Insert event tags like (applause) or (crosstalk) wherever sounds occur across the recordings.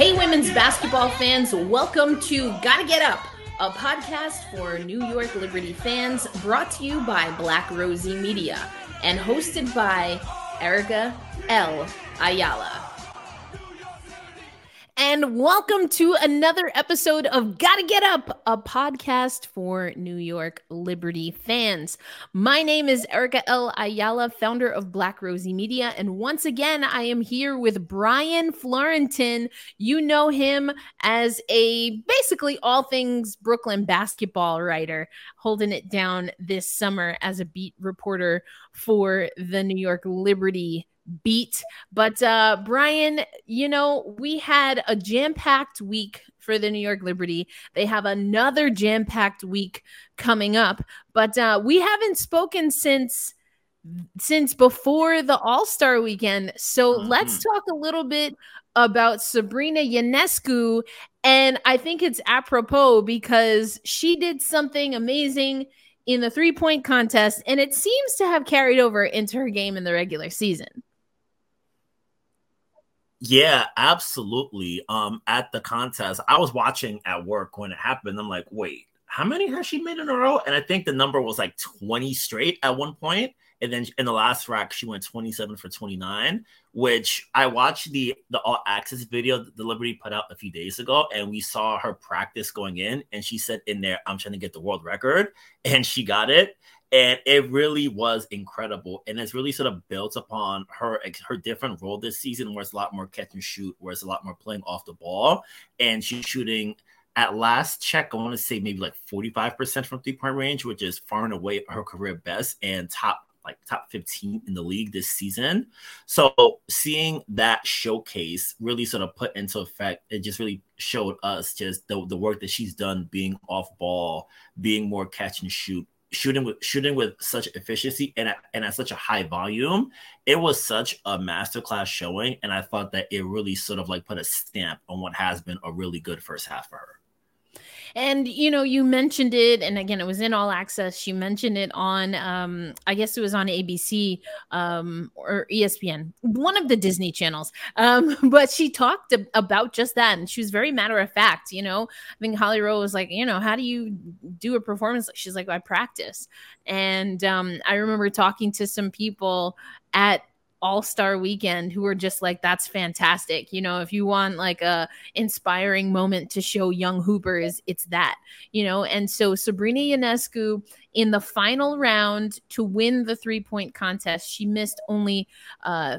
Hey, women's basketball fans, welcome to Gotta Get Up, a podcast for New York Liberty fans brought to you by Black Rosie Media and hosted by Erica L. Ayala and welcome to another episode of Gotta Get Up, a podcast for New York Liberty fans. My name is Erica L. Ayala, founder of Black Rosie Media, and once again, I am here with Brian Fleurantin. You know him as a basically all things Brooklyn basketball writer, holding it down this summer as a beat reporter for the New York Liberty beat. But uh, Brian, you know, we had a jam packed week for the New York Liberty. They have another jam packed week coming up, but uh, we haven't spoken since since before the All Star weekend. So mm-hmm. let's talk a little bit about Sabrina Ionescu. And I think it's apropos because she did something amazing in the three point contest, and it seems to have carried over into her game in the regular season. Yeah, absolutely. Um, at the contest, I was watching at work when it happened. I'm like, wait, how many has she made in a row? And I think the number was like 20 straight at one point. And then in the last rack, she went 27 for 29, which I watched the the all access video that the Liberty put out a few days ago, and we saw her practice going in, and she said in there, "I'm trying to get the world record," (laughs) and she got it and it really was incredible and it's really sort of built upon her her different role this season where it's a lot more catch and shoot where it's a lot more playing off the ball and she's shooting at last check i want to say maybe like 45% from three point range which is far and away her career best and top like top 15 in the league this season. So seeing that showcase really sort of put into effect it just really showed us just the, the work that she's done being off ball being more catch and shoot shooting with shooting with such efficiency and at, and at such a high volume it was such a masterclass showing and i thought that it really sort of like put a stamp on what has been a really good first half for her and you know, you mentioned it, and again, it was in all access. She mentioned it on, um, I guess it was on ABC um, or ESPN, one of the Disney channels. Um, (laughs) but she talked about just that, and she was very matter of fact. You know, I think Holly Rowe was like, you know, how do you do a performance? She's like, I practice, and um, I remember talking to some people at all-star weekend who are just like that's fantastic. You know if you want like a inspiring moment to show young hoopers it's that you know? And so sabrina ionescu in the final round to win the three-point contest she missed only uh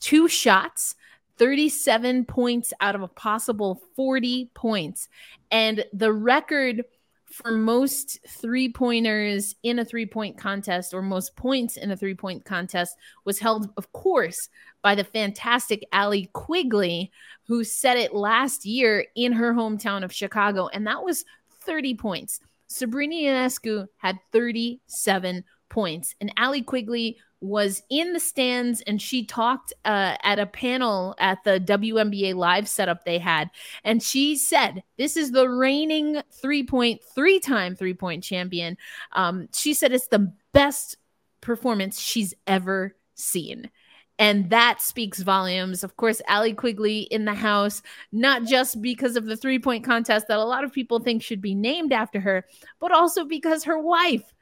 two shots 37 points out of a possible 40 points. And the record for most three pointers in a three point contest or most points in a three point contest was held, of course, by the fantastic Allie Quigley, who set it last year in her hometown of Chicago. And that was 30 points. Sabrina Ionescu had 37 points. And Allie Quigley was in the stands and she talked uh, at a panel at the WNBA live setup they had. And she said, This is the reigning three point, three time three point champion. Um, she said it's the best performance she's ever seen. And that speaks volumes. Of course, Allie Quigley in the house, not just because of the three point contest that a lot of people think should be named after her, but also because her wife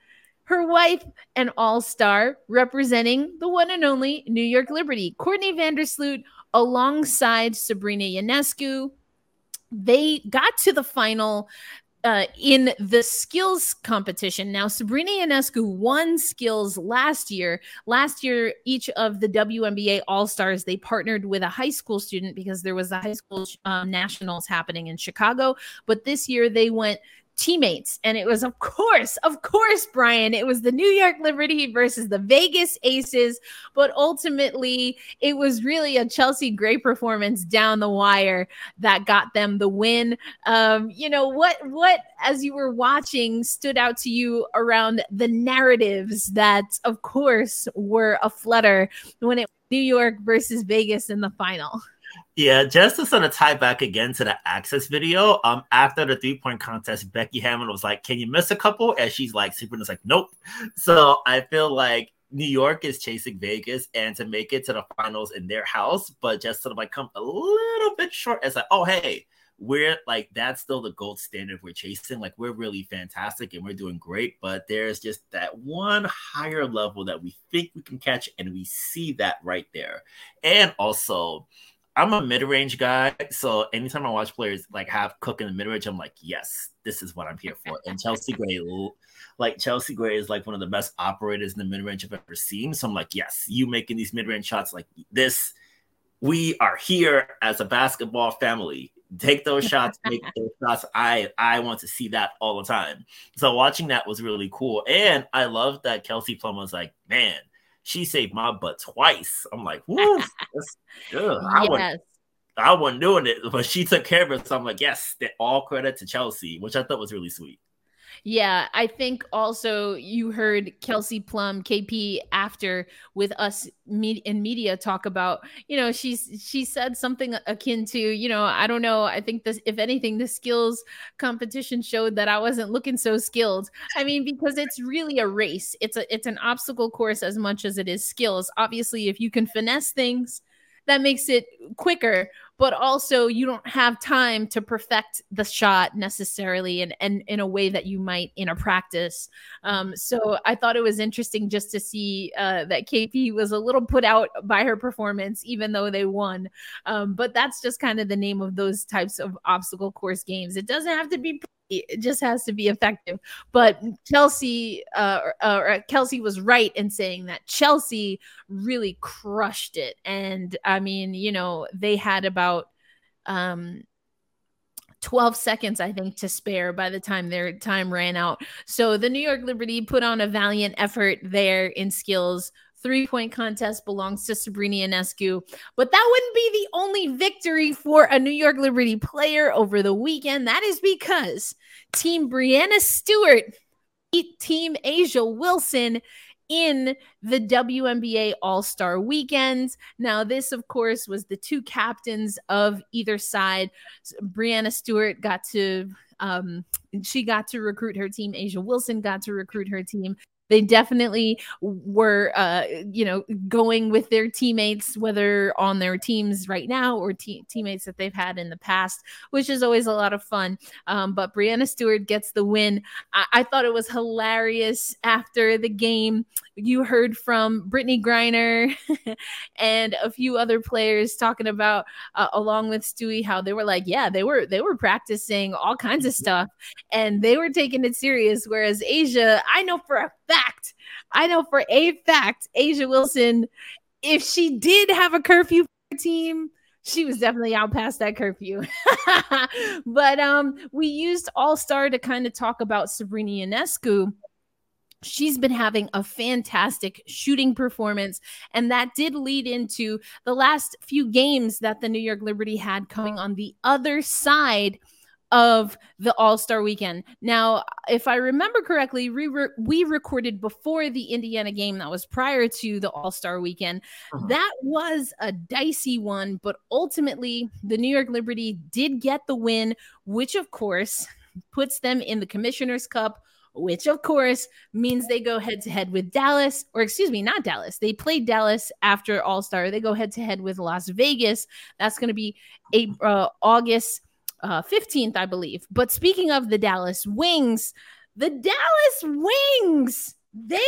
her wife, an all star representing the one and only New York Liberty, Courtney Vandersloot, alongside Sabrina Ionescu. They got to the final uh, in the skills competition. Now, Sabrina Ionescu won skills last year. Last year, each of the WNBA All Stars they partnered with a high school student because there was a high school um, nationals happening in Chicago. But this year, they went teammates. And it was, of course, of course, Brian, it was the New York Liberty versus the Vegas Aces. But ultimately, it was really a Chelsea Gray performance down the wire that got them the win. Um, you know, what, what, as you were watching, stood out to you around the narratives that, of course, were a flutter when it New York versus Vegas in the final? Yeah, just to sort of tie back again to the access video, um, after the three point contest, Becky Hammon was like, Can you miss a couple? And she's like, Sabrina's like, Nope. So I feel like New York is chasing Vegas and to make it to the finals in their house, but just sort of like come a little bit short. It's like, oh hey, we're like that's still the gold standard we're chasing. Like we're really fantastic and we're doing great, but there's just that one higher level that we think we can catch, and we see that right there. And also, I'm a mid-range guy, so anytime I watch players like have cook in the mid-range, I'm like, yes, this is what I'm here for. And Chelsea Gray, like Chelsea Gray is like one of the best operators in the mid-range I've ever seen. So I'm like, yes, you making these mid-range shots like this. We are here as a basketball family take those (laughs) shots, make those shots. I I want to see that all the time. So watching that was really cool, and I love that Kelsey Plum was like, man, she saved my butt twice. I'm like, woo, that's (laughs) good. I yes. wasn't, I wasn't doing it, but she took care of it. So I'm like, yes, all credit to Chelsea, which I thought was really sweet. Yeah, I think also you heard Kelsey Plum, KP, after with us in media talk about, you know, she's she said something akin to, you know, I don't know. I think this, if anything, the skills competition showed that I wasn't looking so skilled. I mean, because it's really a race. It's a it's an obstacle course as much as it is skills. Obviously, if you can finesse things, that makes it quicker but also you don't have time to perfect the shot necessarily and and in a way that you might in a practice. Um, so i thought it was interesting just to see uh, that kp was a little put out by her performance even though they won. Um, but that's just kind of the name of those types of obstacle course games. It doesn't have to be it just has to be effective. But Chelsea, uh, uh, or Kelsey was right in saying that Chelsea really crushed it. And I mean, you know, they had about um, 12 seconds, I think, to spare by the time their time ran out. So the New York Liberty put on a valiant effort there in skills three point contest belongs to Sabrina Ionescu. But that wouldn't be the only victory for a New York Liberty player over the weekend. That is because Team Breanna Stewart beat Team A'ja Wilson in the WNBA All Star weekend. Now, this, of course, was the two captains of either side. Breanna Stewart got to um, she got to recruit her team. A'ja Wilson got to recruit her team they definitely were uh, you know going with their teammates whether on their teams right now or te- teammates that they've had in the past which is always a lot of fun. Um, but Breanna stewart gets the win. I-, I thought it was hilarious after the game. You heard from Brittney griner (laughs) and a few other players talking about uh, along with stewie how they were like yeah they were they were practicing all kinds of stuff and they were taking it serious. Whereas A'ja, i know for a fact fact, I know for a fact, A'ja Wilson, if she did have a curfew team, she was definitely out past that curfew. (laughs) but um, we used All Star to kind of talk about Sabrina Ionescu. She's been having a fantastic shooting performance, and that did lead into the last few games that the New York Liberty had coming on the other side of the All Star weekend. Now, if I remember correctly, we, re- we recorded before the Indiana game that was prior to the All Star weekend. Uh-huh. That was a dicey one, but ultimately, the New York Liberty did get the win, which of course (laughs) puts them in the Commissioner's Cup. Which of course means they go head to head with Dallas, or excuse me, not Dallas. They played Dallas after All Star. They go head to head with Las Vegas. That's going to be April, uh, August uh, 15th, I believe. But speaking of the Dallas Wings, the Dallas Wings, they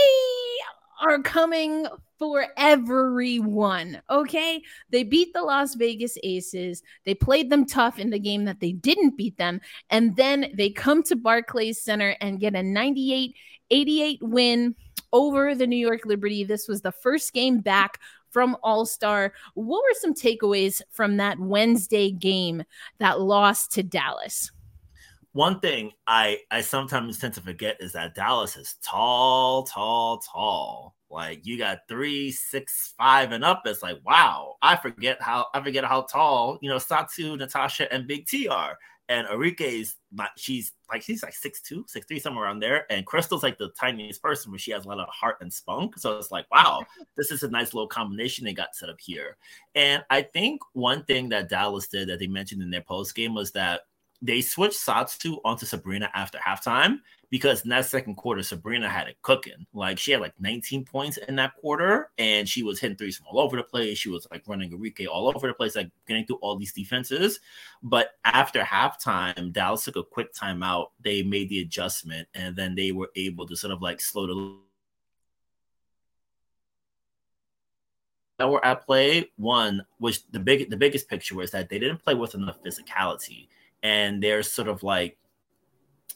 are coming for everyone. Okay. They beat the Las Vegas Aces. They played them tough in the game that they didn't beat them. And then they come to Barclays Center and get a 98 88 win over the New York Liberty. This was the first game back from All Star. What were some takeaways from that Wednesday game that lost to Dallas? One thing I I sometimes tend to forget is that Dallas is tall, tall, tall. Like you got three, six, five, and up. It's like wow. I forget how I forget how tall you know Satou, Natasha, and Big T are and Arike's not she's like she's like six two, six three, somewhere around there. And Crystal's like the tiniest person, but she has a lot of heart and spunk. So it's like, wow, (laughs) this is a nice little combination they got set up here. And I think one thing that Dallas did that they mentioned in their post game was that they switched Satou onto Sabrina after halftime because in that second quarter, Sabrina had it cooking. Like she had like 19 points in that quarter, and she was hitting threes from all over the place. She was like running Arike all over the place, like getting through all these defenses. But after halftime, Dallas took a quick timeout. They made the adjustment, and then they were able to sort of like slow the that were at play. One was the big the biggest picture was that they didn't play with enough physicality and they're sort of like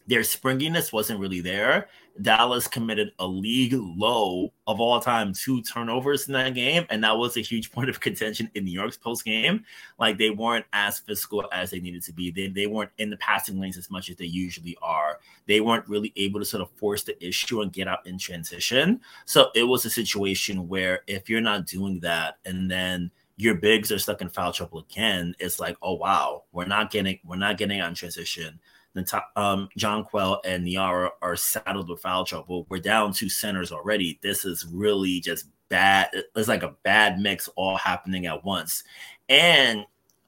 their springiness wasn't really there. Dallas committed a league low of all time two turnovers in that game, and that was a huge (laughs) point of contention in New York's post game. Like they weren't as physical as they needed to be. They, they weren't in the passing lanes as much as they usually are. They weren't really able to sort of force the issue and get out in transition. So it was a situation where if you're not doing that, and then your bigs are stuck in foul trouble again, it's like, oh wow, we're not getting we're not getting on transition. Then um, Jonquel and Nyara are saddled with foul trouble. We're down two centers already. This is really just bad. It's like a bad mix all happening at once. And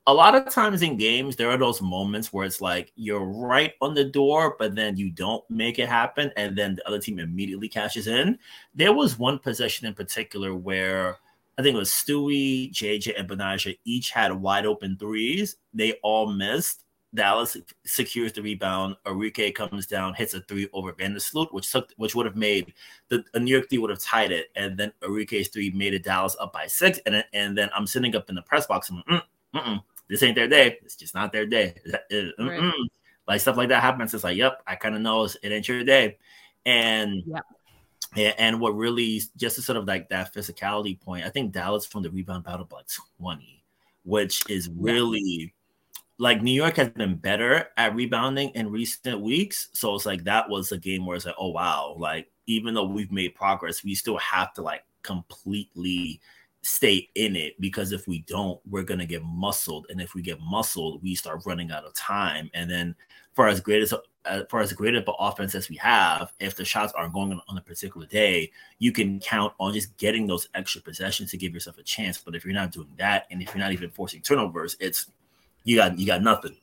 a lot of times in games, there are those moments where it's like you're right on the door, but then you don't make it happen, and then the other team immediately cashes in. There was one possession in particular where I think it was Stewie, JJ, and Betnijah each had wide open threes. They all missed. Dallas secures the rebound. Arike comes down, hits a three over Vandersloot, which took which would have made the New York three would have tied it, and then Arike's three made it Dallas up by six. And and then I'm sitting up in the press box and mm, mm, this ain't their day. It's just not their day. (laughs) Right. Like stuff like that happens. It's like, yep, I kind of know it ain't your day. And yep. Yeah, and what really just to sort of like that physicality point, I think Dallas from the rebound battle by 20, which is really like New York has been better at rebounding in recent weeks. So it's like that was a game where it's like, oh wow, like even though we've made progress, we still have to like completely stay in it because if we don't, we're gonna get muscled, and if we get muscled, we start running out of time. And then for as great as uh, for as of an offense as we have, if the shots aren't going on, on a particular day, you can count on just getting those extra possessions to give yourself a chance. But if you're not doing that, and if you're not even forcing turnovers, it's you got you got nothing.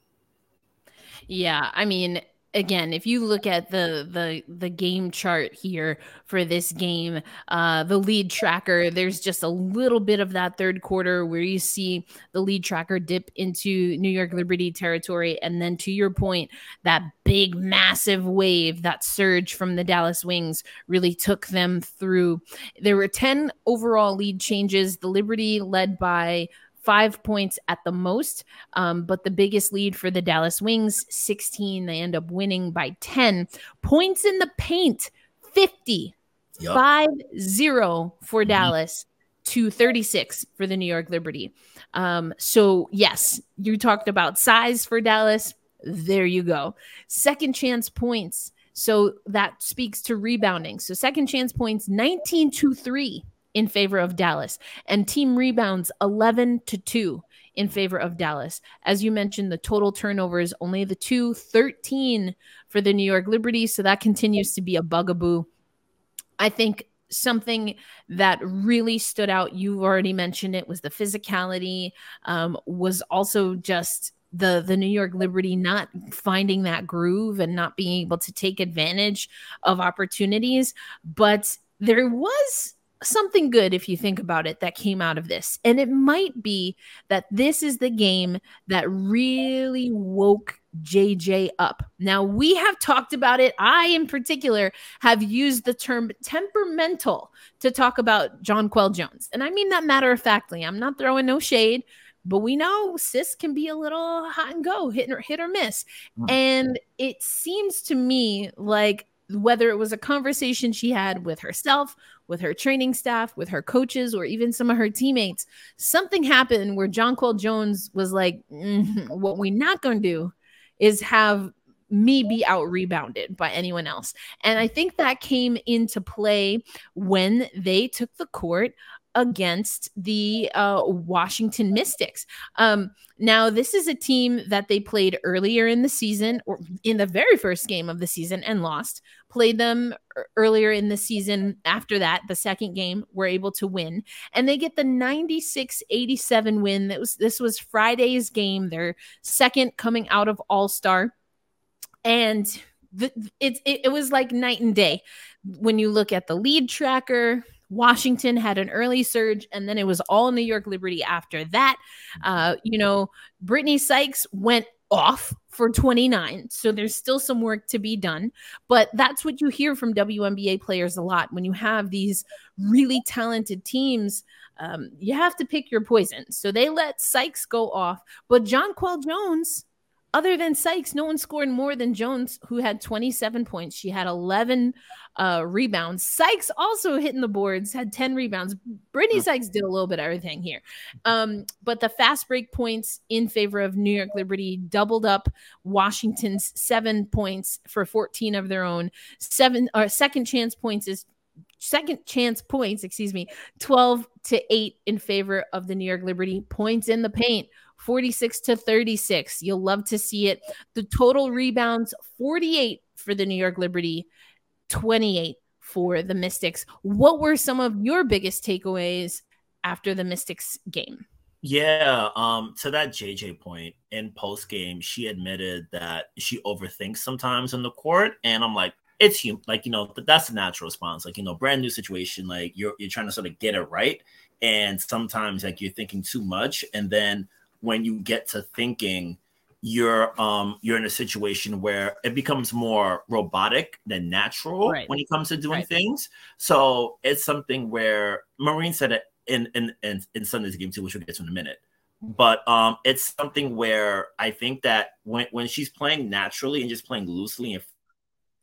Yeah, I mean, again, if you look at the the the game chart here for this game, uh, the lead tracker, there's just a little bit of that third quarter where you see the lead tracker dip into New York Liberty territory, and then to your point, that big massive wave, that surge from the Dallas Wings really took them through. There were ten overall lead changes. The Liberty led by five points at the most. Um, but the biggest lead for the Dallas Wings, 16. They end up winning by 10. Points in the paint, 50. Yep. 5 0 for mm-hmm. Dallas to 36 for the New York Liberty. Um, so, yes, you talked about size for Dallas. There you go. Second chance points. So that speaks to rebounding. So, second chance points 19 to 3 in favor of Dallas, and team rebounds 11 to 2 in favor of Dallas. As you mentioned, the total turnovers only the two 13 for the New York Liberty, so that continues to be a bugaboo. I think something that really stood out you've already mentioned it was the physicality um, was also just the the New York Liberty not finding that groove and not being able to take advantage of opportunities but there was something good if you think about it that came out of this. And it might be that this is the game that really woke JJ up. Now, we have talked about it. I, in particular, have used the term temperamental to talk about Jonquel Jones. And I mean that matter of factly. I'm not throwing no shade, but we know sis can be a little hot and go, hit or, hit or miss. Mm. And it seems to me like whether it was a conversation she had with herself, with her training staff, with her coaches, or even some of her teammates, something happened where Jonquel Jones was like, mm-hmm, What we're not going to do is have me be out rebounded by anyone else. And I think that came into play when they took the court against the uh, Washington Mystics. Um, now, this is a team that they played earlier in the season, or in the very first game of the season, and lost. Played them earlier in the season. After that, the second game, were able to win, and they get the 96 87 win. That was this was Friday's game, their second coming out of All Star. And the, it, it, it was like night and day when you look at the lead tracker Washington had an early surge, and then it was all New York Liberty after that. Uh, you know, Brittney Sykes went off for 29. So there's still some work to be done. But that's what you hear from WNBA players a lot. When you have these really talented teams, um, you have to pick your poison. So they let Sykes go off. But John Jonquel Jones other than Sykes, no one scored more than Jones, who had 27 points. She had 11 uh, rebounds. Sykes also hitting the boards, had 10 rebounds. Brittney Sykes did a little bit of everything here. Um, but the fast break points in favor of New York Liberty doubled up Washington's seven points for 14 of their own. Seven or second chance points is second chance points, excuse me, 12 to 8 in favor of the New York Liberty. Points in the paint 46 to 36. You'll love to see it. The total rebounds 48 for the New York Liberty, 28 for the Mystics. What were some of your biggest takeaways after the Mystics game? Yeah, um, to that JJ point in post game, she admitted that she overthinks sometimes in the court, and I'm like, it's human, like you know, that's a natural response. Like you know, brand new situation, like you're you're trying to sort of get it right, and sometimes like you're thinking too much, and then when you get to thinking you're um you're in a situation where it becomes more robotic than natural right. when it comes to doing right. things so it's something where marine said it in in in, in sunday's game too which we'll get to in a minute but um it's something where i think that when when she's playing naturally and just playing loosely and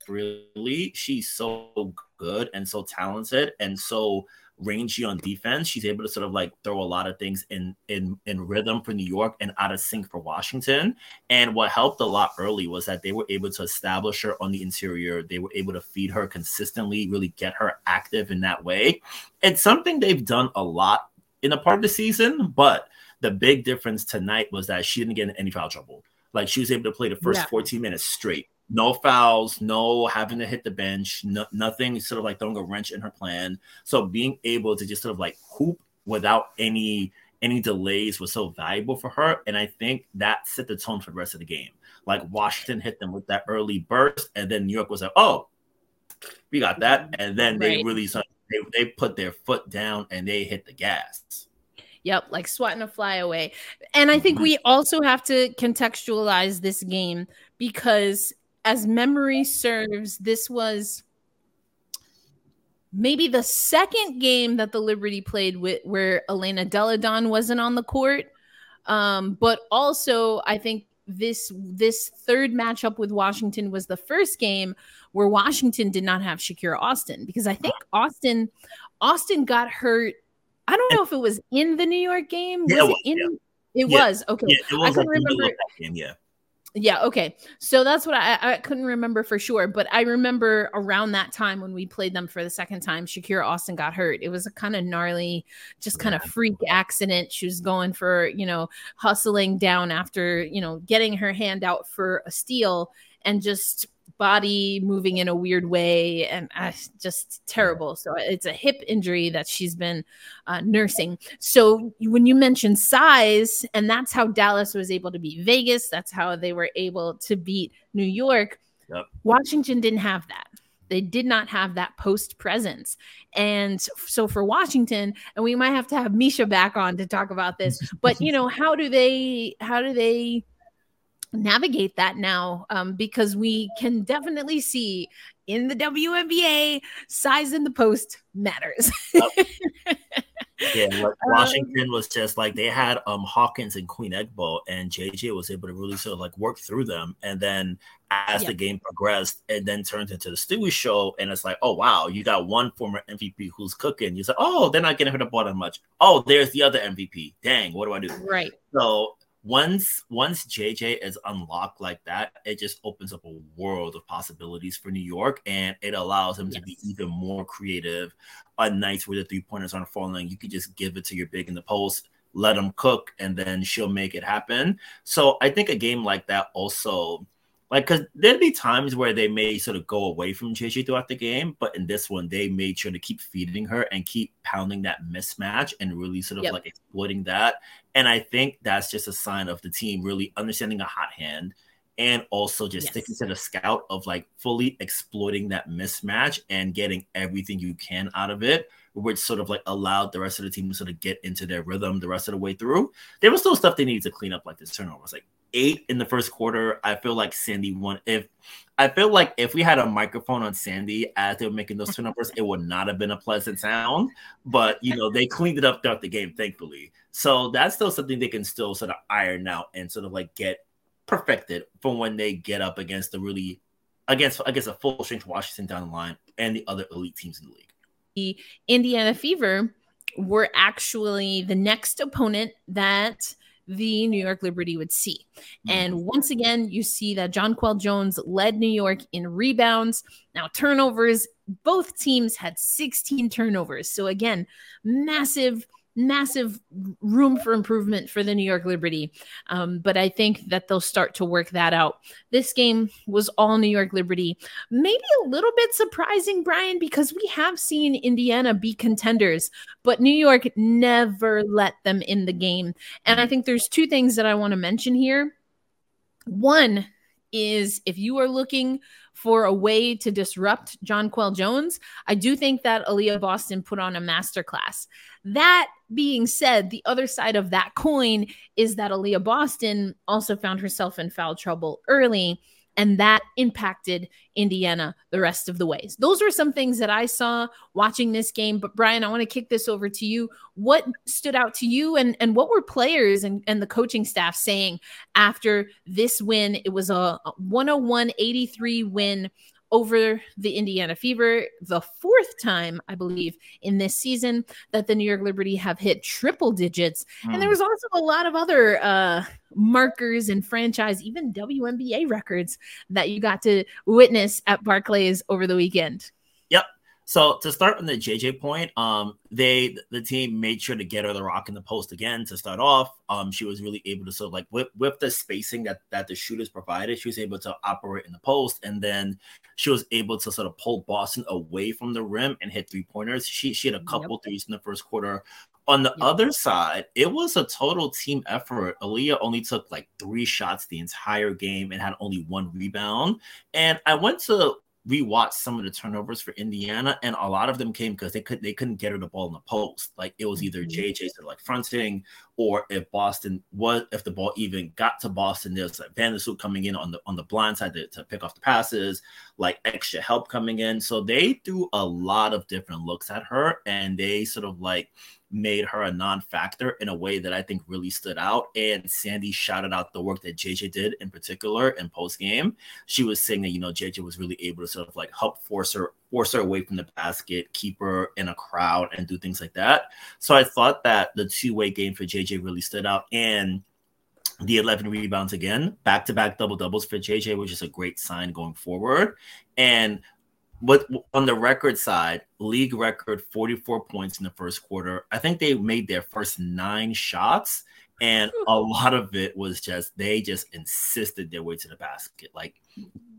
freely she's so good and so talented and so rangy on defense. She's able to sort of like throw a lot of things in in in rhythm for New York and out of sync for Washington. And what helped a lot early was that they were able to establish her on the interior. They were able to feed her consistently, really get her active in that way. It's something they've done a lot in a part of the season, but the big difference tonight was that she didn't get in any foul trouble. Like she was able to play the first yeah. 14 minutes straight no fouls, no having to hit the bench, no, nothing sort of like throwing a wrench in her plan. So being able to just sort of like hoop without any any delays was so valuable for her. And I think that set the tone for the rest of the game. Like Washington hit them with that early burst, and then New York was like, oh, we got that. And then right. they really started, they, they put their foot down and they hit the gas. Yep, like swatting a fly away. And I think mm-hmm. we also have to contextualize this game because as memory serves, this was maybe the second game that the Liberty played with where Elena Delle Donne wasn't on the court. Um, but also, I think this this third matchup with Washington was the first game where Washington did not have Shakira Austin because I think Austin Austin got hurt. I don't know if it was in the New York game. Was yeah, it, in? Yeah. It yeah. was okay. it was I can like remember. Game, yeah yeah okay. So that's what I, I couldn't remember for sure but i remember around that time when we played them for the second time shakira austin got hurt. It was a kind of gnarly just kind of freak accident. She was going for you know hustling down after you know getting her hand out for a steal and just body moving in a weird way and uh, just terrible. So it's a hip injury that she's been uh, nursing. So when you mention size, and that's how Dallas was able to beat Vegas, that's how they were able to beat New York. Yep. Washington didn't have that. They did not have that post presence. And so for Washington, and we might have to have Misha back on to talk about this, but you know, how do they, how do they, navigate that now um, because we can definitely see in the WNBA size in the post matters. (laughs) yeah, like um, Washington was just like they had um Hawkins and Queen Egbo, and JJ was able to really sort of like work through them. And then as the game progressed, it then turned into the Stewie show, and it's like, oh wow, you got one former MVP who's cooking. You say, oh, they're not getting hit the ball that much. Oh, there's the other MVP. Dang, what do I do? Right. So once once JJ is unlocked like that, it just opens up a world of possibilities for New York, and it allows him yes. to be even more creative on nights where the three pointers aren't falling. You could just give it to your big in the post, let him cook, and then she'll make it happen. So I think a game like that also like because there'd be times where they may sort of go away from JJ throughout the game, but in this one they made sure to keep feeding her and keep pounding that mismatch and really sort of yep. like exploiting that. And I think that's just a sign of the team really understanding a hot hand and also just yes. sticking to the scout of like fully exploiting that mismatch and getting everything you can out of it which sort of like allowed the rest of the team to sort of get into their rhythm the rest of the way through. There was still stuff they needed to clean up, like this turnovers. Like eight in the first quarter. I feel like Sandy won. If I feel like if we had a microphone on Sandy as they were making those turnovers, it would not have been a pleasant sound. But you know, they cleaned it up throughout the game, thankfully. So that's still something they can still sort of iron out and sort of like get perfected from when they get up against the really against against a full strength Washington down the line and the other elite teams in the league. The Indiana Fever were actually the next opponent that the New York Liberty would see. Mm-hmm. And once again, you see that Jonquel Jones led New York in rebounds. Now, turnovers, both teams had 16 turnovers. So, again, massive massive room for improvement for the New York Liberty. Um, but I think that they'll start to work that out. This game was all New York Liberty. Maybe a little bit surprising, Brian, because we have seen Indiana be contenders, but New York never let them in the game. And I think there's two things that I want to mention here. One is if you are looking for a way to disrupt Jonquel Jones, I do think that Aliyah Boston put on a masterclass. That being said, the other side of that coin is that Aliyah Boston also found herself in foul trouble early and that impacted Indiana the rest of the ways. Those were some things that I saw watching this game. But Brian, I want to kick this over to you. What stood out to you and, and what were players and, and the coaching staff saying after this win? It was a 101 83 win over the Indiana Fever, the fourth time, I believe, in this season that the New York Liberty have hit triple digits. Mm. And there hmm. was also a lot of other uh, markers and franchise, even WNBA records that you got to witness at Barclays over the weekend. So to start on the JJ point, um, they the team made sure to get her the rock in the post again to start off. Um, she was really able to sort of like with with the spacing that that the shooters provided, she was able to operate in the post, and then she was able to sort of pull Boston away from the rim and hit three pointers. She she had a couple yep. threes in the first quarter. On the yep. other side, it was a total team effort. Aliyah only took like three shots the entire game and had only one rebound. And I went to rewatched some of the turnovers for Indiana, and a lot of them came because they could they couldn't get her the ball in the post. Like it was either JJ mm-hmm. sort like fronting, or if Boston was if the ball even got to Boston, there's like Vandersloot coming in on the on the blind side to, to pick off the passes, like extra help coming in. So they threw a lot of different looks at her, and they sort of like made her a non-factor in a way that I think really stood out. And Sandy shouted out the work that JJ did in particular in post game. She was saying that you know JJ was really able to sort of like help force her force her away from the basket, keep her in a crowd, and do things like that. So I thought that the two-way game for JJ really stood out and the 11 rebounds again, back to back double doubles for JJ, which is a great sign going forward. And but on the record side, league record 44 points in the first quarter. I think they made their first nine shots, and a lot of it was just they just insisted their way to the basket. Like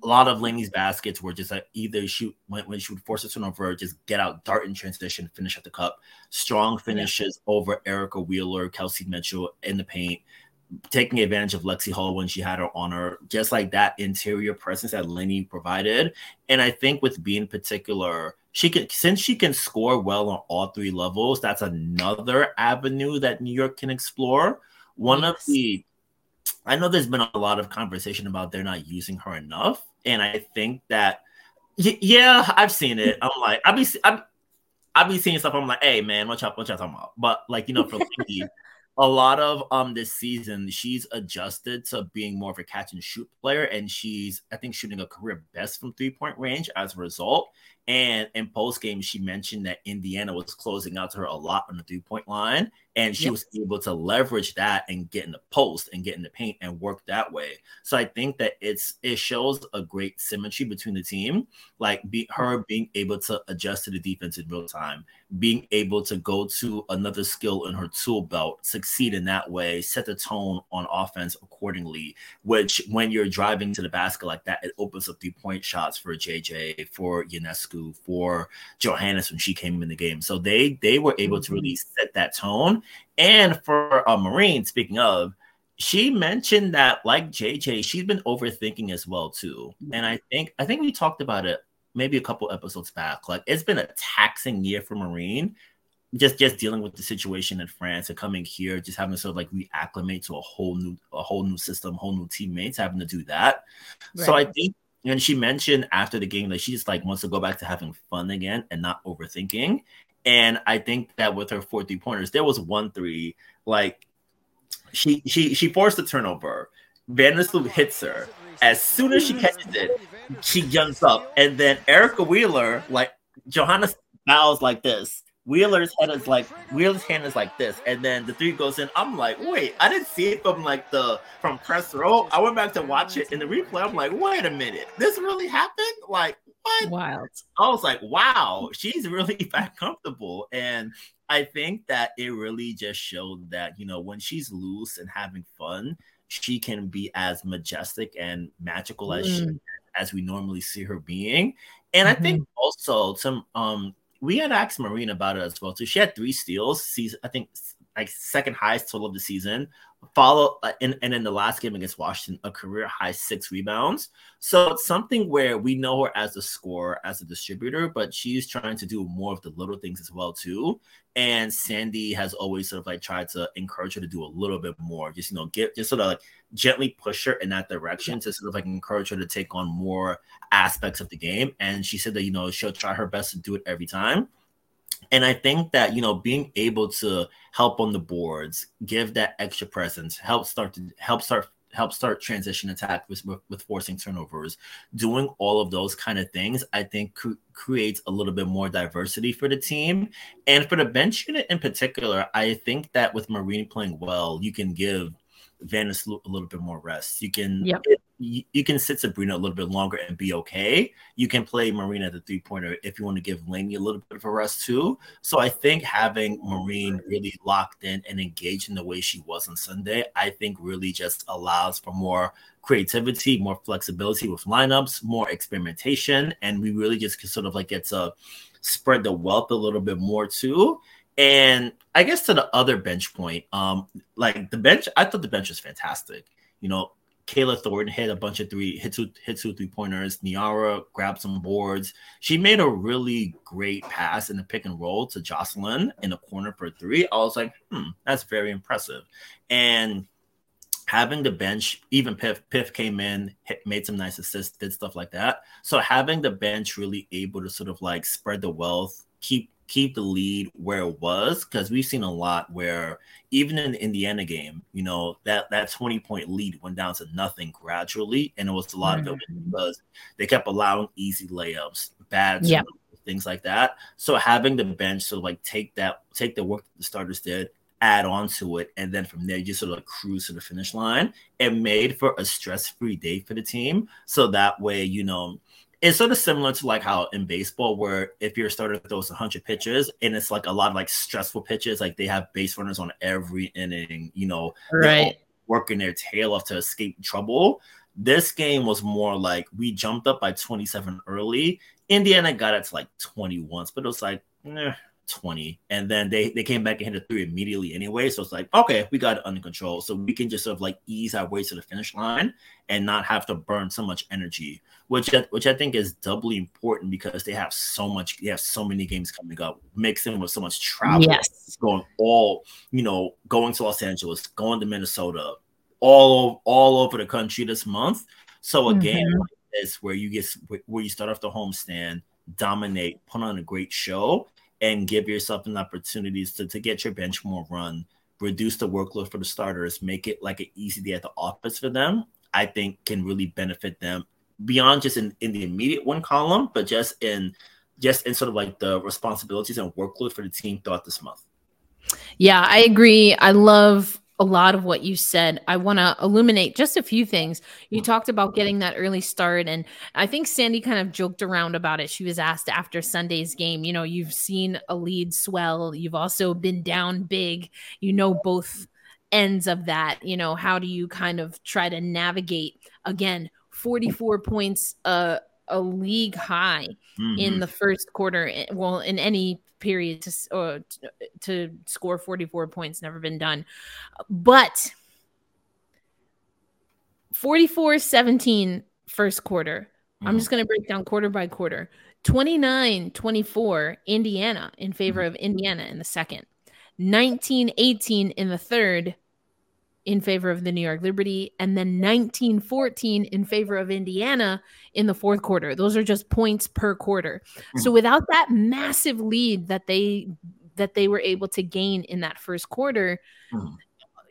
a lot of Laney's baskets were just like either shoot when, when she would force a turnover, just get out, dart in transition, finish at the cup. Strong finishes yeah. over Erica Wheeler, Kelsey Mitchell in the paint taking advantage of Lexie Hull when she had her on her, just like that interior presence that Lenny provided. And I think with being particular, she can since she can score well on all three levels, that's another avenue that New York can explore. One yes. of the I know there's been a lot of conversation about they're not using her enough. And I think that yeah, I've seen it. I'm like, I'll be i I'll be seeing stuff. I'm like, hey man, what y'all, what y'all talking about. But like, you know, for (laughs) Lindy, a lot of um this season she's adjusted to being more of a catch and shoot player and she's i think shooting a career best from three point range as a result And in post game, she mentioned that Indiana was closing out to her a lot on the three point line, and she yep. was able to leverage that and get in the post and get in the paint and work that way. So I think that it's it shows a great symmetry between the team, like be, her being able to adjust to the defense in real time, being able to go to another skill in her tool belt, succeed in that way, set the tone on offense accordingly. Which when you're driving to the basket like that, it opens up three point shots for JJ, for Ionescu, for Johannes when she came in the game. So they they were able mm-hmm. to really set that tone. And for a Marine, speaking of, she mentioned that like JJ, she's been overthinking as well too. And I think I think we talked about it maybe a couple episodes back. Like it's been a taxing year for Marine. Just just dealing with the situation in France and coming here, just having to sort of like reacclimate to a whole new a whole new system, whole new teammates, having to do that. Right. So I think and she mentioned after the game that she just like wants to go back to having fun again and not overthinking. And I think that with her four three pointers, there was one three like she she she forced a turnover. Vandersloot hits her. As soon as she catches it, she jumps up, and then Erica Wheeler, like Johanna bows like this. Wheeler's head is like Wheeler's hand is like this, and then the three goes in. I'm like, wait, I didn't see it from like the from press row. I went back to watch it in the replay. I'm like, wait a minute, this really happened? Like, what? Wild. I was like, wow, she's really (laughs) that comfortable. And I think that it really just showed that, you know, when she's loose and having fun, she can be as majestic and magical mm. as she, mm. as we normally see her being. And mm-hmm. I think mm-hmm. also some um we had asked Marine about it as well too. She had three steals, I think like second highest total of the season. Follow uh, and, and in the last game against Washington, a career high six rebounds. So it's something where we know her as a scorer, as a distributor, but she's trying to do more of the little things as well too. And Sandy has always sort of like tried to encourage her to do a little bit more, just you know, get just sort of like gently push her in that direction to sort of like encourage her to take on more aspects of the game. And she said that you know she'll try her best to do it every time. And I think that you know being able to help on the boards, give that extra presence, help start to help start help start transition attack with, with, forcing turnovers, doing all of those kind of things, I think cr- creates a little bit more diversity for the team. And for the bench unit in particular, I think that with Marine playing well, you can give Venice a little bit more rest. You can yep you, can sit Sabrina a little bit longer and be okay. You can play Marina the three pointer if you want to give Laney a little bit of a rest too. So I think having Marine really locked in and engaged in the way she was on Sunday, I think really just allows for more creativity, more flexibility with lineups, more experimentation, and we really just sort of like get to spread the wealth a little bit more too. And I guess to the other bench point, um, like the bench, I thought the bench was fantastic. You know, Kayla Thornton hit a bunch of three hit two hit two three pointers. Nyara grabbed some boards. She made a really great pass in the pick and roll to Jocelyn in the corner for three. I was like, hmm, that's very impressive. And having the bench, even Piff, Piff came in, hit, made some nice assists, did stuff like that. So having the bench really able to sort of like spread the wealth, keep keep the lead where it was because we've seen a lot where even in the Indiana game, you know, that that 20 point lead went down to nothing gradually. And it was a lot mm-hmm. of it because they kept allowing easy layups, bad things like that. So having the bench to like take that, take the work that the starters did, add on to it, and then from there you just sort of cruise to the finish line. It made for a stress-free day for the team. So that way, you know, it's sort of similar to like how in baseball, where if your starter throws 100 pitches and it's like a lot of like stressful pitches, like they have base runners on every inning, you know, right, working their tail off to escape trouble. This game was more like we jumped up by 27 early. Indiana got it to like 21, but it was like, eh, 20 and then they they came back and hit a three immediately anyway so it's like okay we got it under control so we can just sort of like ease our way to the finish line and not have to burn so much energy which which i think is doubly important because they have so much they have so many games coming up mixed in with so much travel yes. going all you know going to los angeles going to minnesota all all over the country this month so a mm-hmm. game like this where you get where you start off the homestand dominate put on a great show and give yourself an opportunity to, to get your bench more run, reduce the workload for the starters, make it like an easy day at the office for them, I think can really benefit them beyond just in, in the immediate one column, but just in just in sort of like the responsibilities and workload for the team throughout this month. Yeah, I agree. I love a lot of what you said. I want to illuminate just a few things. You talked about getting that early start, and I think Sandy kind of joked around about it. She was asked after Sunday's game, you know, you've seen a lead swell, you've also been down big, you know, both ends of that. You know, how do you kind of try to navigate again 44 points, uh, a league high mm-hmm. in the first quarter? Eh, well, in any period to uh, to score 44 points never been done but 44 17 first quarter mm-hmm. i'm just going to break down quarter by quarter 29 24 indiana in favor of indiana in the second 19 18 in the third in favor of the New York Liberty, and then 19 14 in favor of Indiana in the fourth quarter. Those are just points per quarter. Mm-hmm. So without that massive lead that they that they were able to gain in that first quarter, mm-hmm.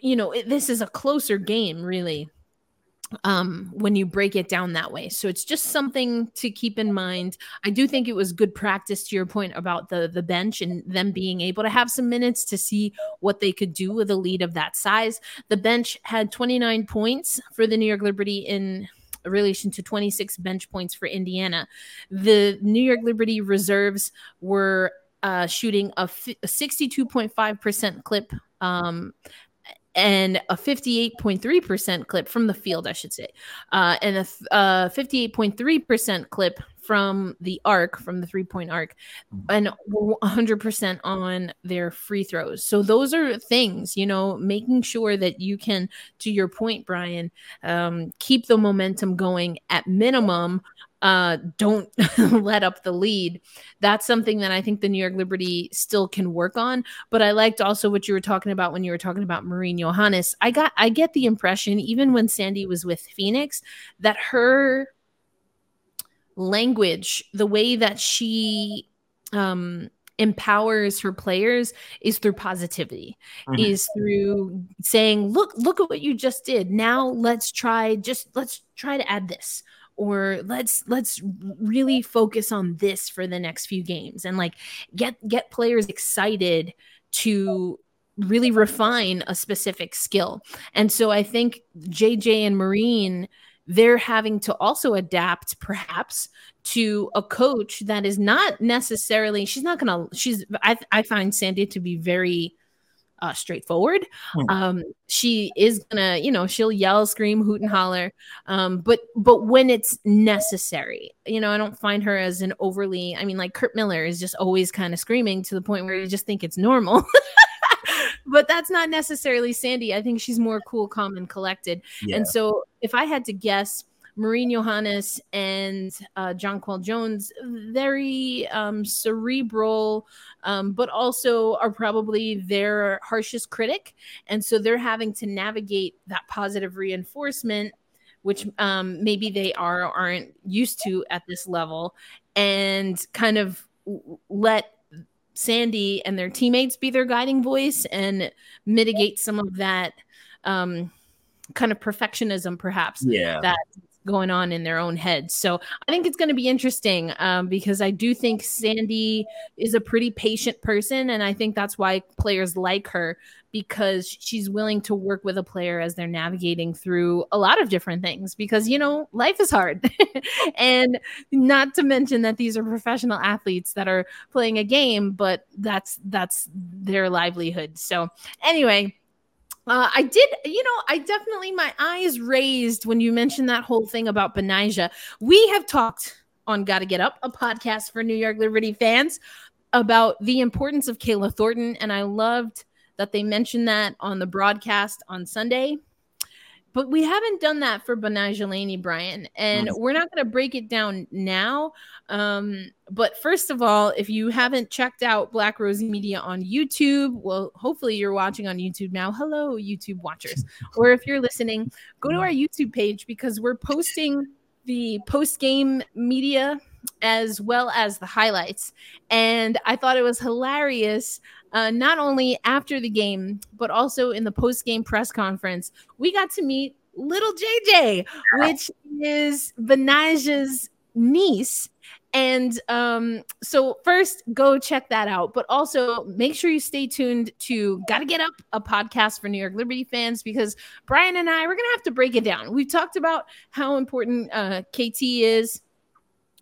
you know, it, this is a closer game, really um, when you break it down that way. So it's just something to keep in mind. I do think it was good practice to your point about the the bench and them being able to have some minutes to see what they could do with a lead of that size. The bench had 29 points for the New York Liberty in relation to 26 bench points for Indiana. The New York Liberty reserves were uh, shooting a, f- a 62.5% clip um, and a 58.3% clip from the field, I should say, uh, and a uh, 58.3% clip from the arc, from the three point arc, mm-hmm. and 100% on their free throws. So, those are things, you know, making sure that you can, to your point, Brian, um, keep the momentum going at minimum uh, don't (laughs) let up the lead. That's something that I think the New York Liberty still can work on. But I liked also what you were talking about when you were talking about Marine Johannes. I got I get the impression, even when Sandy was with Phoenix, that her language, the way that she um empowers her players is through positivity mm-hmm. is through saying look look at what you just did now let's try just let's try to add this or let's let's really focus on this for the next few games and like get get players excited to really refine a specific skill. And so I think JJ and Marine they're having to also adapt perhaps to a coach that is not necessarily she's not going to she's I I find Sandy to be very uh, straightforward. Mm. Um, she is gonna, you know, she'll yell, scream, hoot, and holler. Um, but but when it's necessary, you know, I don't find her as an overly. I mean, like Curt Miller is just always kind of screaming to the point where you just think it's normal. (laughs) but that's not necessarily Sandy. I think she's more cool, calm, and collected. Yeah. And so, if I had to guess, Marine Johannes and uh, Jonquel Jones, very um, cerebral, um, but also are probably their harshest critic. And so they're having to navigate that positive reinforcement, which um, maybe they are aren't used to at this level, and kind of let Sandy and their teammates be their guiding voice and mitigate some of that um, kind of perfectionism, perhaps. Yeah. That going on in their own heads. So I think it's going to be interesting um, because I do think Sandy is a pretty patient person. And I think that's why players like her because she's willing to work with a player as they're navigating through a lot of different things because, you know, life is hard. (laughs) and not to mention that these are professional athletes that are playing a game, but that's that's their livelihood. So anyway, uh, I did, you know, I definitely, my eyes raised when you mentioned that whole thing about Betnijah. We have talked on Gotta Get Up, a podcast for New York Liberty fans, about the importance of Kayla Thornton. And I loved that they mentioned that on the broadcast on Sunday but we haven't done that for Laney, Brian, and mm-hmm. we're not going to break it down now. Um, but first of all, if you haven't checked out Black Rosie Media on YouTube, well, hopefully you're watching on YouTube now. Hello, YouTube watchers, (laughs) or if you're listening, go to our YouTube page because we're posting the post game media as well as the highlights. And I thought it was hilarious uh, not only after the game, but also in the post game press conference, we got to meet little JJ, which is Betnijah's niece. And um, so first go check that out, but also make sure you stay tuned to Gotta Get Up, a podcast for New York Liberty fans, because Brian and I we're gonna have to break it down. We've talked about how important uh, KT is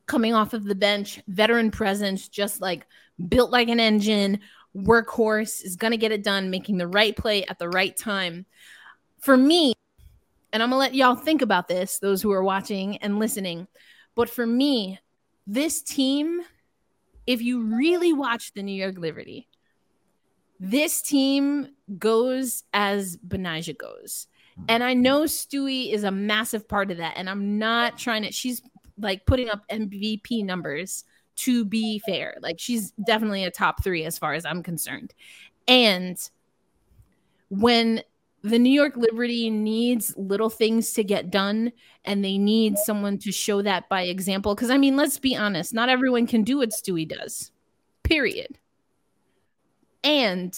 coming off of the bench, veteran presence, just like built like an engine, workhorse is gonna get it done, making the right play at the right time. For me, and I'm gonna let y'all think about this, those who are watching and listening. But for me, this team, if you really watch the New York Liberty, this team goes as Betnijah goes. And I know Stewie is a massive part of that. And I'm not trying to, she's like putting up MVP numbers to be fair. Like she's definitely a top three as far as I'm concerned. And when the New York Liberty needs little things to get done and they need someone to show that by example. Because, I mean, let's be honest, not everyone can do what Stewie does, period. And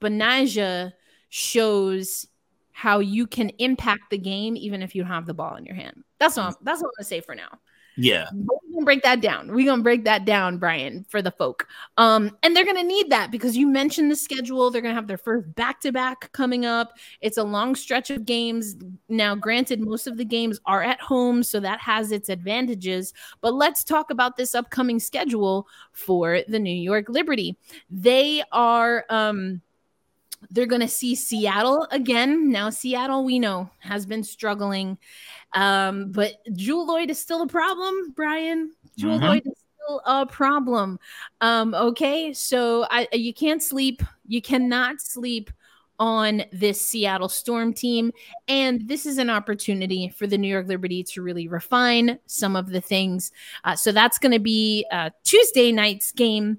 Betnijah shows how you can impact the game even if you have the ball in your hand. That's all, that's what I'm to say for now. Yeah. We're gonna break that down. We're gonna break that down, Brian, for the folk. Um, and they're gonna need that because you mentioned the schedule. They're gonna have their first back-to-back coming up. It's a long stretch of games. Now, granted, most of the games are at home, so that has its advantages. But let's talk about this upcoming schedule for the New York Liberty. They are um they're going to see Seattle again. Now, Seattle, we know, has been struggling. Um, but Jewell Loyd is still a problem, Brian. Jewell mm-hmm. Loyd is still a problem. Um, okay, so I you can't sleep. You cannot sleep on this Seattle Storm team. And this is an opportunity for the New York Liberty to really refine some of the things. Uh, so that's going to be uh, Tuesday night's game.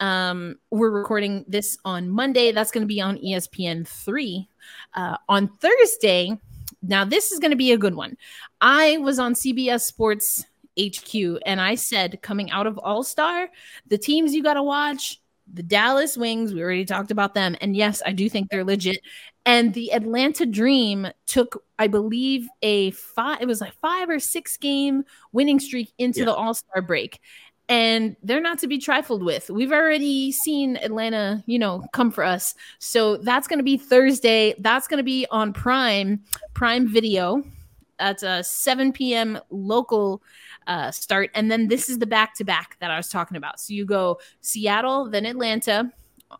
Um, we're recording this on Monday. That's going to be on ESPN 3. Uh, on Thursday, now, this is going to be a good one. I was on CBS Sports HQ and I said, coming out of All Star, the teams you got to watch, the Dallas Wings, we already talked about them. And yes, I do think they're legit. And the Atlanta Dream took, I believe, a five, it was like five or six game winning streak into yeah. the All Star break and they're not to be trifled with. We've already seen Atlanta, you know, come for us. So that's going to be Thursday. That's going to be on Prime, Prime Video. That's a 7 p.m. local uh, start. And then this is the back to back that I was talking about. So you go Seattle, then Atlanta,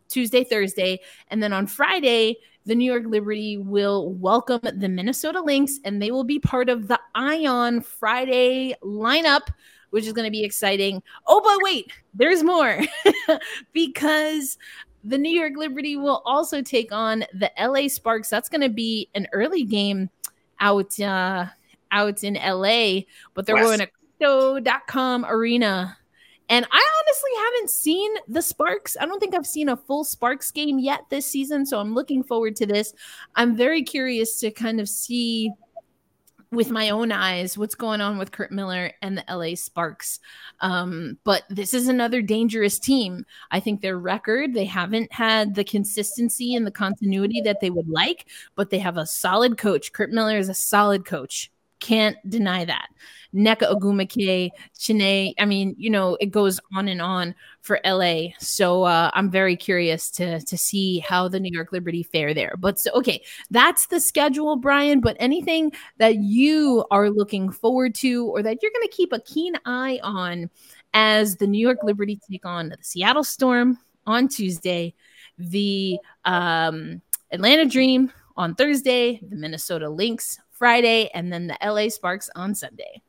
Tuesday, Thursday. And then on Friday, the New York Liberty will welcome the Minnesota Lynx and they will be part of the Ion Friday lineup which is going to be exciting. Oh, but wait, there's more (laughs) because the New York Liberty will also take on the LA Sparks. That's going to be an early game out uh, out in LA, but they're West. going to crypto.com arena. And I honestly haven't seen the Sparks. I don't think I've seen a full Sparks game yet this season. So I'm looking forward to this. I'm very curious to kind of see with my own eyes what's going on with Curt Miller and the LA Sparks. Um, but this is another dangerous team. I think their record, they haven't had the consistency and the continuity that they would like, but they have a solid coach. Curt Miller is a solid coach. Can't deny that. Nneka Ogwumike, Chiney. I mean, you know, it goes on and on for LA. So uh, I'm very curious to to see how the New York Liberty fare there. But so okay, that's the schedule, Brian. But anything that you are looking forward to, or that you're going to keep a keen eye on, as the New York Liberty take on the Seattle Storm on Tuesday, the um, Atlanta Dream on Thursday, the Minnesota Lynx Friday, and then the LA Sparks on Sunday.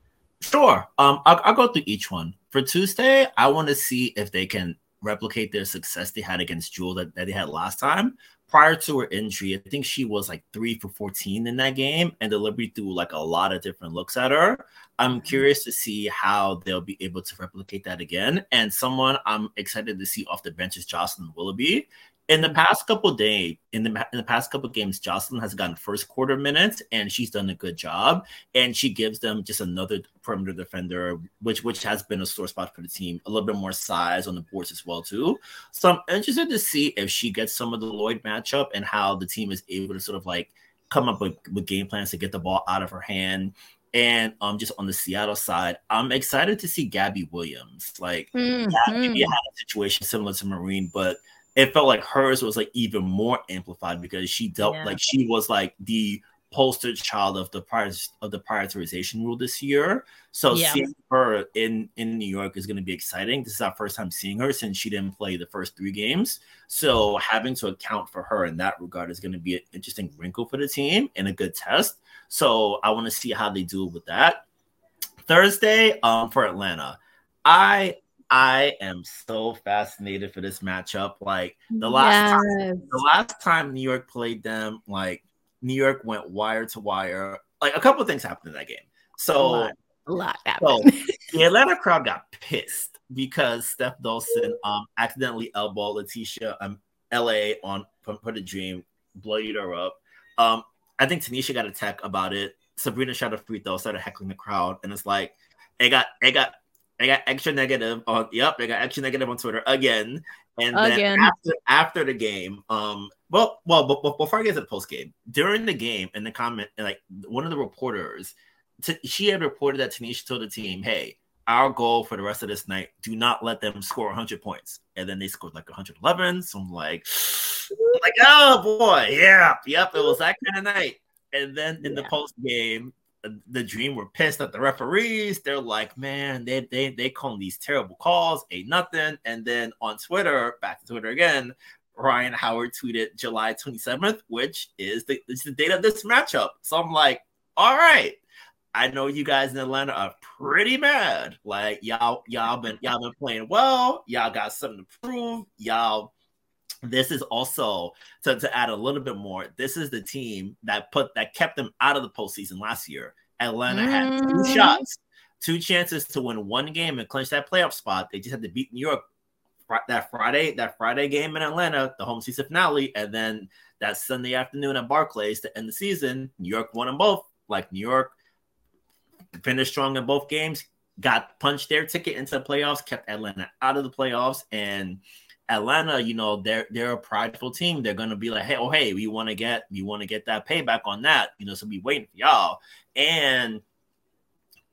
Sure. Um, I'll, I'll go through each one. For Tuesday, I want to see if they can replicate their success they had against Jewell that, that they had last time. Prior to her injury, I think she was like three for 14 in that game, and the Liberty threw like a lot of different looks at her. I'm mm-hmm. curious to see how they'll be able to replicate that again. And someone I'm excited to see off the bench is Jocelyn Willoughby in the past couple days, in the in the past couple games, Jocelyn has gotten first quarter minutes, and she's done a good job. And she gives them just another perimeter defender, which which has been a sore spot for the team. A little bit more size on the boards as well too. So I'm interested to see if she gets some of the Loyd matchup and how the team is able to sort of like come up with, with game plans to get the ball out of her hand And um, just on the Seattle side, I'm excited to see Gabby Williams. Like, Mhm. Gabby had a situation similar to Marine, but it felt like hers was like even more amplified because she dealt Yeah. like she was like the poster child of the prior of the prioritization rule this year. So Yeah. seeing her in in New York is going to be exciting. This is our first time seeing her since she didn't play the first three games. So having to account for her in that regard is going to be an interesting wrinkle for the team and a good test. So I want to see how they do with that. Thursday, um, for Atlanta, I I am so fascinated for this matchup. Like the last time, the last time New York played them, like New York went wire to wire. Like a couple of things happened in that game. A So lot, a lot so happened. (laughs) the Atlanta crowd got pissed because Steph Dolson um accidentally elbowed Letitia um LA on for, for the dream, bloodied her up. Um, I think Tanisha got a tech about it. Sabrina shot a free throw, started heckling the crowd, and it's like it got it got it got extra negative on yep, it got extra negative on Twitter again. And then after after the game, um, well, well, but, but before I get to the post game, during the game, in the comment, like one of the reporters, t- she had reported that Tanisha told the team, "Hey, our goal for the rest of this night, do not let them score 100 points." And then they scored like 111. So I'm like, like, oh boy, yeah, yep, it was that kind of night. And then in the post game, the Dream were pissed at the referees. They're like, man, they they they calling these terrible calls, ain't nothing. And then on Twitter, back to Twitter again, Rhyne Howard tweeted July 27th, which is the, is the date of this matchup. So I'm like, all right. I know you guys in Atlanta are pretty mad. Like y'all, y'all been y'all been playing well. Y'all got something to prove. Y'all this is also to, to add a little bit more. This is the team that put that kept them out of the postseason last year. Atlanta had two Mhm. shots, two chances to win one game and clinch that playoff spot. They just had to beat New York that Friday, that Friday game in Atlanta, the home season finale, and then that Sunday afternoon at Barclays to end the season. New York won them both. Like New York finished strong in both games, got punched their ticket into the playoffs, kept Atlanta out of the playoffs, and Atlanta, you know, they're they're a prideful team. They're gonna be like, hey, oh hey, we want to get we want to get that payback on that, you know. So we waiting for y'all, and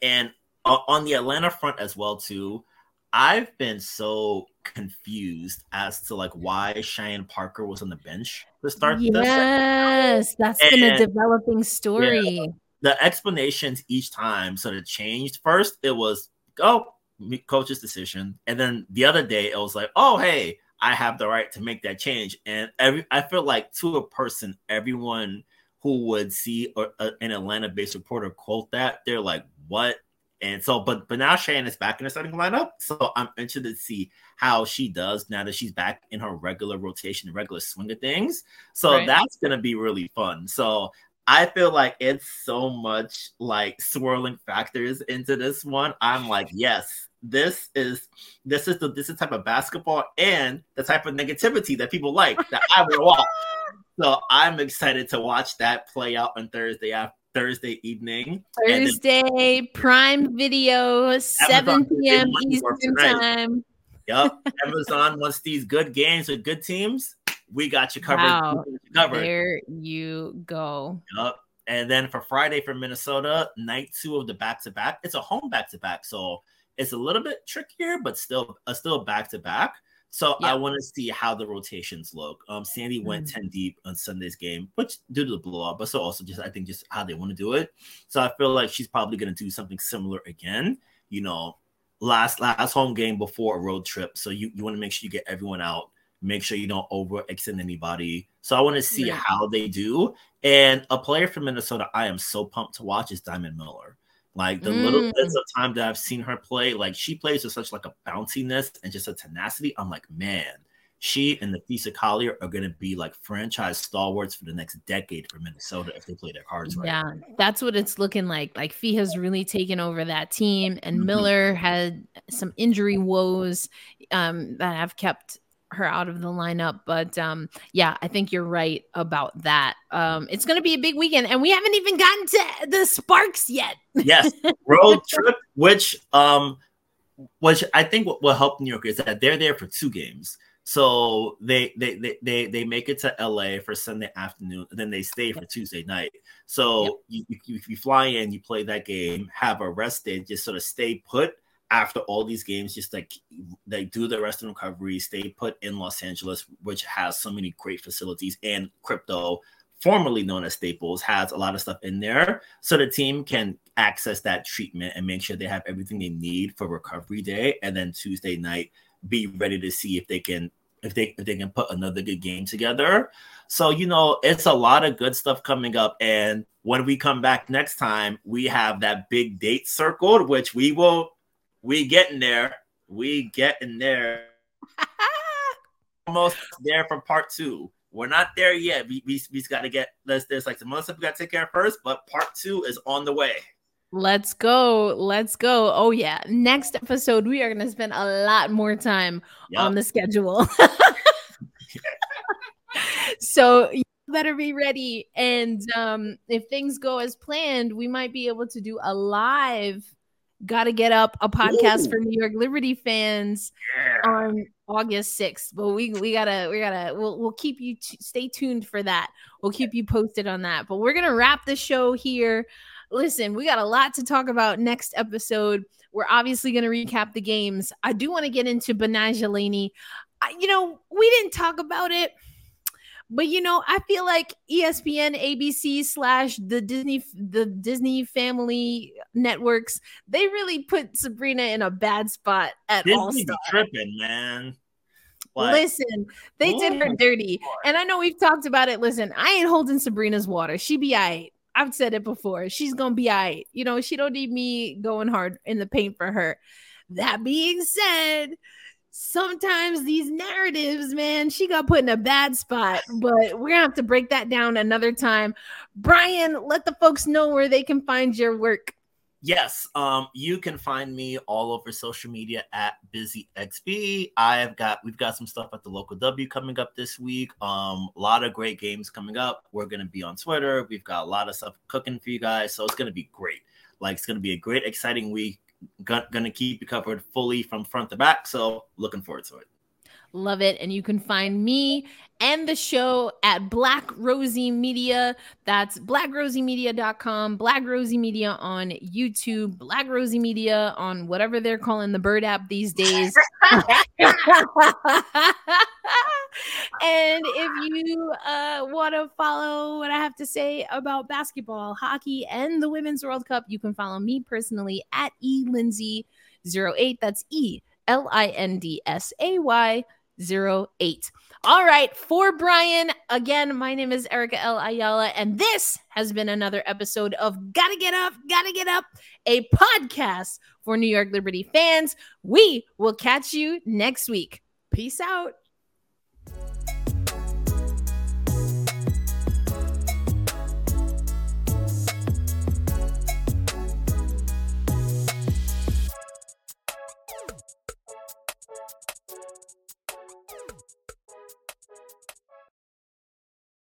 and on the Atlanta front as well too. I've been so confused as to like why Cheyenne Parker was on the bench to start this. Yes, that's been a developing story. the explanations each time sort of changed. First, it was oh, coach's decision, and then the other day it was like, oh, hey, I have the right to make that change. And every I feel like to a person, everyone who would see a, a- an Atlanta-based reporter quote that, they're like, what? And so, but but now Cheyenne is back in the starting lineup, so I'm interested to see how she does now that she's back in her regular rotation, regular swing of things. So Right. that's gonna be really fun. So I feel like it's so much like swirling factors into this one. I'm like, yes, this is this is the this is the type of basketball and the type of negativity that people like that I will watch. (laughs) So I'm excited to watch that play out on Thursday after Thursday evening. And then- Thursday, Prime Video, 7 p.m. Eastern. Time. Yep, (laughs) Amazon wants these good games with good teams. We got you covered. Wow. You covered. There you go. Yep. And then for Friday for Minnesota, night two of the back to back. It's a home back to back, so it's a little bit trickier, but still, uh, still back to back. So Yeah. I want to see how the rotations look. Um, Sandy went Mm. ten deep on Sunday's game, which due to the blowout, but so also just I think just how they want to do it. So I feel like she's probably going to do something similar again. You know, last last home game before a road trip, so you you want to make sure you get everyone out. Make sure you don't overextend anybody. So I want to see how they do. And a player from Minnesota I am so pumped to watch is Diamond Miller. Like the little Mm. bits of time that I've seen her play, like she plays with such like a bounciness and just a tenacity. I'm like, man, she and Napheesa Collier are gonna be like franchise stalwarts for the next decade for Minnesota if they play their cards right. Yeah, that's what it's looking like. Like Phee has really taken over that team, and Mhm. Miller had some injury woes um, that have kept her out of the lineup. But um, yeah, I think you're right about that. Um, it's going to be a big weekend, and we haven't even gotten to the Sparks yet. yes, (laughs) road trip, which um, which I think what will help New York is that they're there for two games. So they they they they, they make it to LA for Sunday afternoon, and then they stay for Tuesday night. So yep. you, you, you fly in, you play that game, have a rest day, just sort of stay put after all these games, just like they do the rest the recovery, stay put in Los Angeles, which has so many great facilities and crypto, formerly known as Staples, has a lot of stuff in there. So the team can access that treatment and make sure they have everything they need for recovery day. And then Tuesday night, be ready to see if they can if they if they can put another good game together. So you know, it's a lot of good stuff coming up. And when we come back next time, we have that big date circled, which we will we getting there. We getting there. (laughs) Almost there for part two. We're not there yet. We we, we got to get there's there's like some other stuff we got to take care of first, but part two is on the way. Let's go. Let's go. Oh yeah. Next episode, we are gonna spend a lot more time yep. on the schedule. (laughs) (laughs) so you better be ready. And um, if things go as planned, we might be able to do a live Gotta Get Up, a podcast Ooh. for New York Liberty fans yeah. on August 6th. But we we gotta we gotta we'll we'll keep you t- stay tuned for that. We'll keep you posted on that. But we're gonna wrap the show here. Listen, we got a lot to talk about next episode. We're obviously gonna recap the games. I do want to get into Laney. you know, we didn't talk about it but you know, I feel like ESPN, ABC slash the Disney, the Disney family networks, they really put Sabrina in a bad spot at all. tripping, man. Listen, they did her oh, dirty, and I know we've talked about it. Listen, I ain't holding Sabrina's water. She be I. I've said it before. She's gonna be I. You know, she don't need me going hard in the paint for her. That being said, sometimes these narratives, man, she got put in a bad spot, but we're gonna have to break that down another time. Brian, let the folks know where they can find your work. Yes, um, you can find me all over social media at BusyXB. I've got we've got some stuff at the local W coming up this week. Um, a lot of great games coming up. We're gonna be on Twitter. We've got a lot of stuff cooking for you guys, so it's gonna be great. Like it's gonna be a great, exciting week gonna keep you covered fully from front to back. So looking forward to it. Love it. And you can find me and the show at Black Rosie Media. That's blackrosiemedia.com, Black Rosie Media on YouTube, Black Rosie Media on whatever they're calling the bird app these days. (laughs) (laughs) and if you uh, want to follow what I have to say about basketball, hockey, and the Women's World Cup, you can follow me personally at E Lindsay 08. That's E L I N D S A Y 08. All right, for Brian, again, my name is Erica L. Ayala, and this has been another episode of Gotta Get Up, Gotta Get Up, a podcast for New York Liberty fans. We will catch you next week. Peace out.